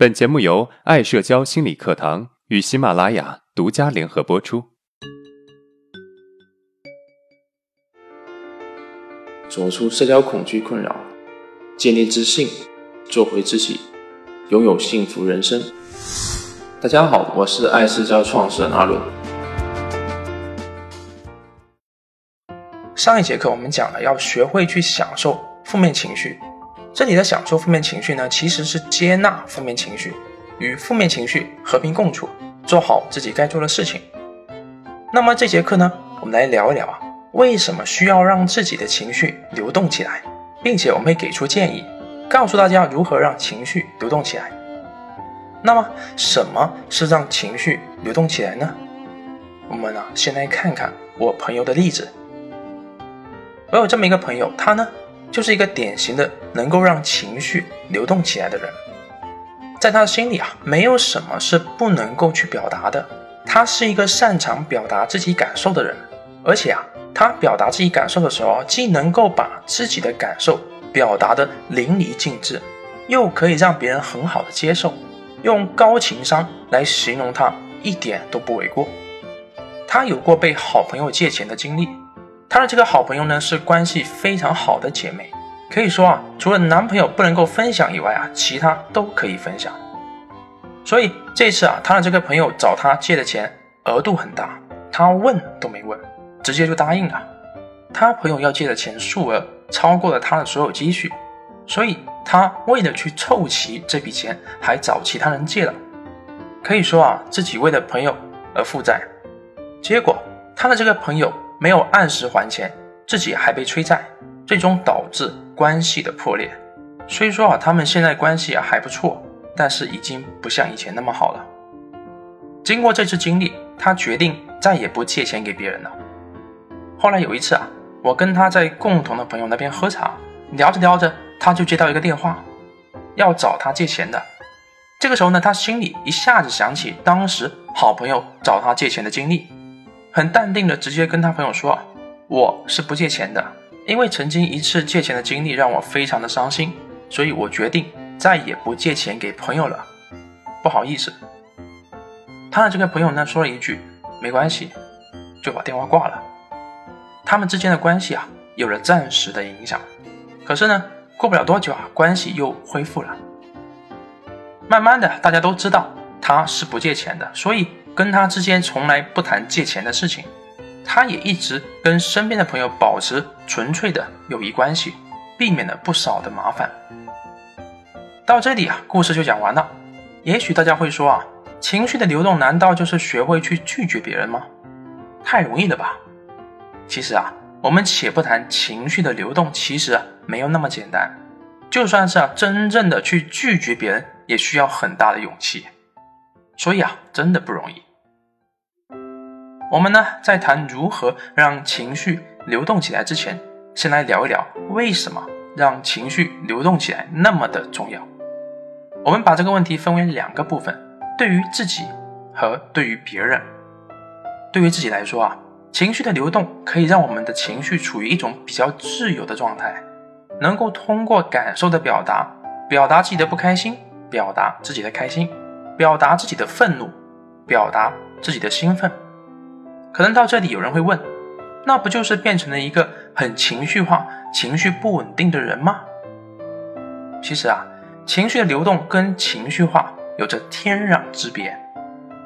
本节目由爱社交心理课堂与喜马拉雅独家联合播出。走出社交恐惧困扰，建立自信，做回自己，拥有幸福人生。大家好，我是爱社交创始人阿伦。上一节课我们讲了要学会去享受负面情绪，这里的享受负面情绪呢，其实是接纳负面情绪，与负面情绪和平共处，做好自己该做的事情。那么这节课呢，我们来聊一聊啊，为什么需要让自己的情绪流动起来，并且我们会给出建议，告诉大家如何让情绪流动起来。那么什么是让情绪流动起来呢？我们呢，先来看看我朋友的例子。我有这么一个朋友，他呢就是一个典型的能够让情绪流动起来的人，在他的心里啊，没有什么是不能够去表达的。他是一个擅长表达自己感受的人，而且啊，他表达自己感受的时候，既能够把自己的感受表达的淋漓尽致，又可以让别人很好的接受，用高情商来形容他一点都不为过。他有过被好朋友借钱的经历。她的这个好朋友呢，是关系非常好的姐妹，可以说啊，除了男朋友不能够分享以外啊，其他都可以分享。所以这次啊，她的这个朋友找她借的钱额度很大，她问都没问，直接就答应了。她朋友要借的钱数额超过了她的所有积蓄，所以她为了去凑齐这笔钱，还找其他人借了。可以说啊，自己为了朋友而负债，结果她的这个朋友。没有按时还钱，自己还被催债，最终导致关系的破裂。虽说啊，他们现在关系啊还不错，但是已经不像以前那么好了。经过这次经历，他决定再也不借钱给别人了。后来有一次啊，我跟他在共同的朋友那边喝茶，聊着聊着，他就接到一个电话，要找他借钱的。这个时候呢，他心里一下子想起当时好朋友找他借钱的经历。很淡定的直接跟他朋友说：“我是不借钱的，因为曾经一次借钱的经历让我非常的伤心，所以我决定再也不借钱给朋友了。不好意思。”他的这个朋友呢说了一句：“没关系”，就把电话挂了。他们之间的关系啊有了暂时的影响，可是呢过不了多久啊关系又恢复了。慢慢的大家都知道他是不借钱的，所以。跟他之间从来不谈借钱的事情，他也一直跟身边的朋友保持纯粹的友谊关系，避免了不少的麻烦。到这里啊，故事就讲完了。也许大家会说啊，情绪的流动难道就是学会去拒绝别人吗？太容易了吧？其实啊，我们且不谈情绪的流动，其实啊没有那么简单。就算是啊真正的去拒绝别人，也需要很大的勇气。所以啊，真的不容易。我们呢，在谈如何让情绪流动起来之前，先来聊一聊为什么让情绪流动起来那么的重要。我们把这个问题分为两个部分：对于自己和对于别人。对于自己来说啊，情绪的流动可以让我们的情绪处于一种比较自由的状态，能够通过感受的表达，表达自己的不开心，表达自己的开心。表达自己的愤怒，表达自己的兴奋，可能到这里有人会问，那不就是变成了一个很情绪化、情绪不稳定的人吗？其实啊，情绪的流动跟情绪化有着天壤之别。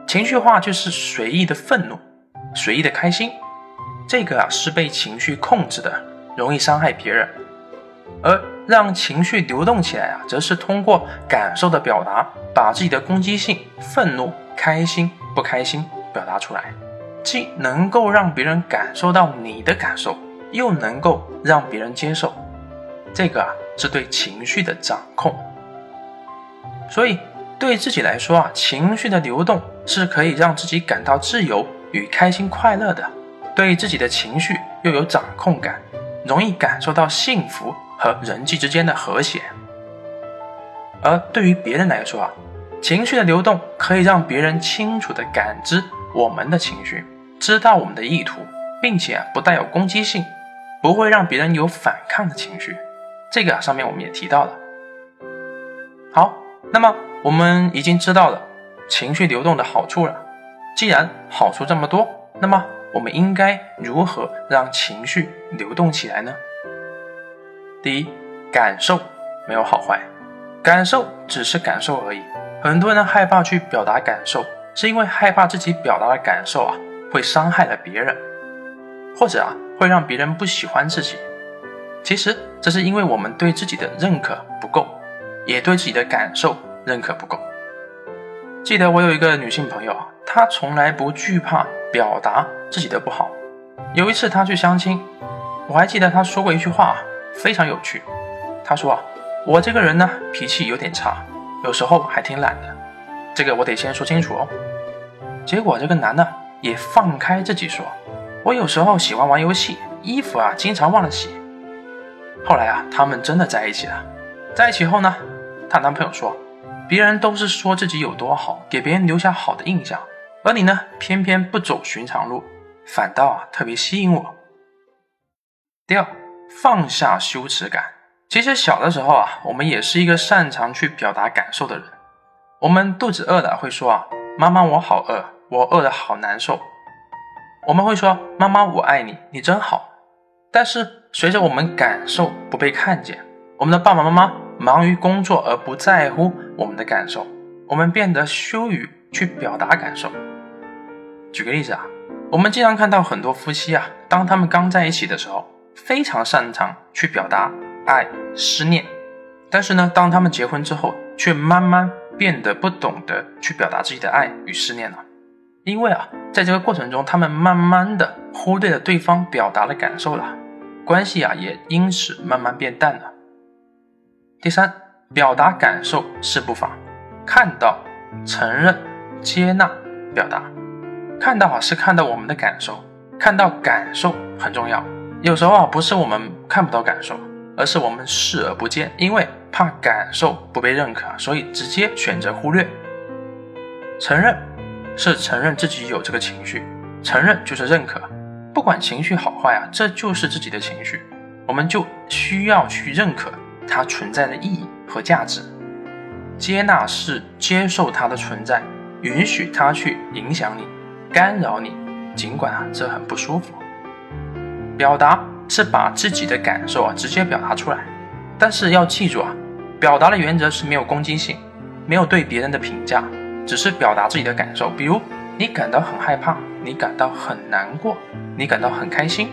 情绪化就是随意的愤怒，随意的开心，这个啊是被情绪控制的，容易伤害别人。而让情绪流动起来啊，则是通过感受的表达，把自己的攻击性、愤怒、开心、不开心表达出来，既能够让别人感受到你的感受，又能够让别人接受。这个啊，是对情绪的掌控。所以，对自己来说啊，情绪的流动是可以让自己感到自由与开心快乐的，对自己的情绪又有掌控感，容易感受到幸福。和人际之间的和谐，而对于别人来说啊，情绪的流动可以让别人清楚地感知我们的情绪，知道我们的意图，并且不带有攻击性，不会让别人有反抗的情绪。这个啊上面我们也提到了。好，那么我们已经知道了情绪流动的好处了。既然好处这么多，那么我们应该如何让情绪流动起来呢？第一，感受没有好坏，感受只是感受而已。很多人害怕去表达感受，是因为害怕自己表达的感受啊会伤害了别人，或者啊会让别人不喜欢自己。其实这是因为我们对自己的认可不够，也对自己的感受认可不够。记得我有一个女性朋友啊，她从来不惧怕表达自己的不好。有一次她去相亲，我还记得她说过一句话，非常有趣。她说，我这个人呢脾气有点差，有时候还挺懒的。这个我得先说清楚哦。结果这个男的也放开自己说，我有时候喜欢玩游戏，衣服啊经常忘了洗。后来啊，他们真的在一起了。在一起后呢，她男朋友说。别人都是说自己有多好，给别人留下好的印象，而你呢，偏偏不走寻常路，反倒啊特别吸引我。第二，放下羞耻感。其实小的时候啊，我们也是一个擅长去表达感受的人。我们肚子饿了会说啊，妈妈我好饿，我饿得好难受。我们会说妈妈我爱你，你真好。但是随着我们感受不被看见，我们的爸爸妈妈。忙于工作而不在乎我们的感受，我们变得羞于去表达感受。举个例子啊，我们经常看到很多夫妻啊，当他们刚在一起的时候，非常擅长去表达爱、思念，但是呢，当他们结婚之后，却慢慢变得不懂得去表达自己的爱与思念了。因为啊，在这个过程中，他们慢慢的忽略了对方表达的感受了，关系啊也因此慢慢变淡了。第三，表达感受是不妨看到、承认、接纳、表达。看到啊，是看到我们的感受，看到感受很重要。有时候啊，不是我们看不到感受，而是我们视而不见，因为怕感受不被认可，所以直接选择忽略。承认是承认自己有这个情绪，承认就是认可。不管情绪好坏啊，这就是自己的情绪，我们就需要去认可。它存在的意义和价值，接纳是接受它的存在，允许它去影响你、干扰你，尽管啊这很不舒服。表达是把自己的感受啊直接表达出来，但是要记住啊，表达的原则是没有攻击性，没有对别人的评价，只是表达自己的感受。比如你感到很害怕，你感到很难过，你感到很开心。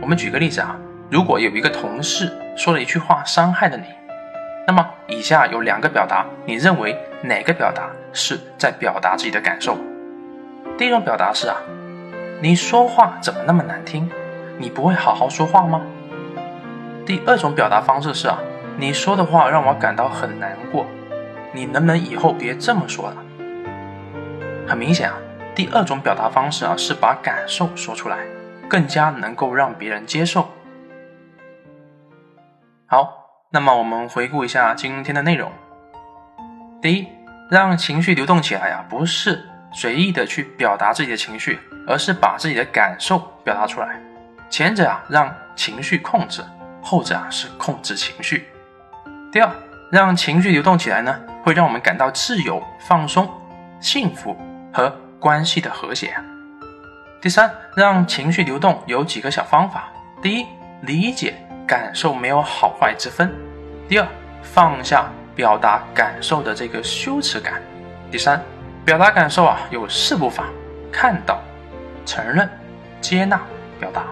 我们举个例子啊。如果有一个同事说了一句话伤害了你，那么以下有两个表达，你认为哪个表达是在表达自己的感受？第一种表达是啊，你说话怎么那么难听？你不会好好说话吗？第二种表达方式是啊，你说的话让我感到很难过，你能不能以后别这么说了？很明显啊，第二种表达方式啊是把感受说出来，更加能够让别人接受。好，那么我们回顾一下今天的内容。第一，让情绪流动起来啊，不是随意的去表达自己的情绪，而是把自己的感受表达出来。前者啊，让情绪控制；后者啊，是控制情绪。第二，让情绪流动起来呢，会让我们感到自由、放松、幸福和关系的和谐。第三，让情绪流动有几个小方法。第一，理解。感受没有好坏之分。第二，放下表达感受的这个羞耻感。第三，表达感受啊有四步法：看到、承认、接纳、表达。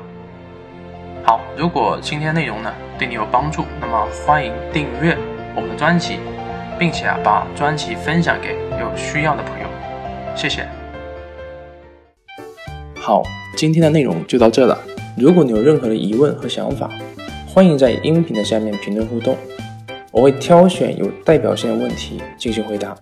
好，如果今天内容呢对你有帮助，那么欢迎订阅我们的专辑，并且啊把专辑分享给有需要的朋友。谢谢。好，今天的内容就到这了。如果你有任何的疑问和想法，欢迎在音频的下面评论互动，我会挑选有代表性的问题进行回答。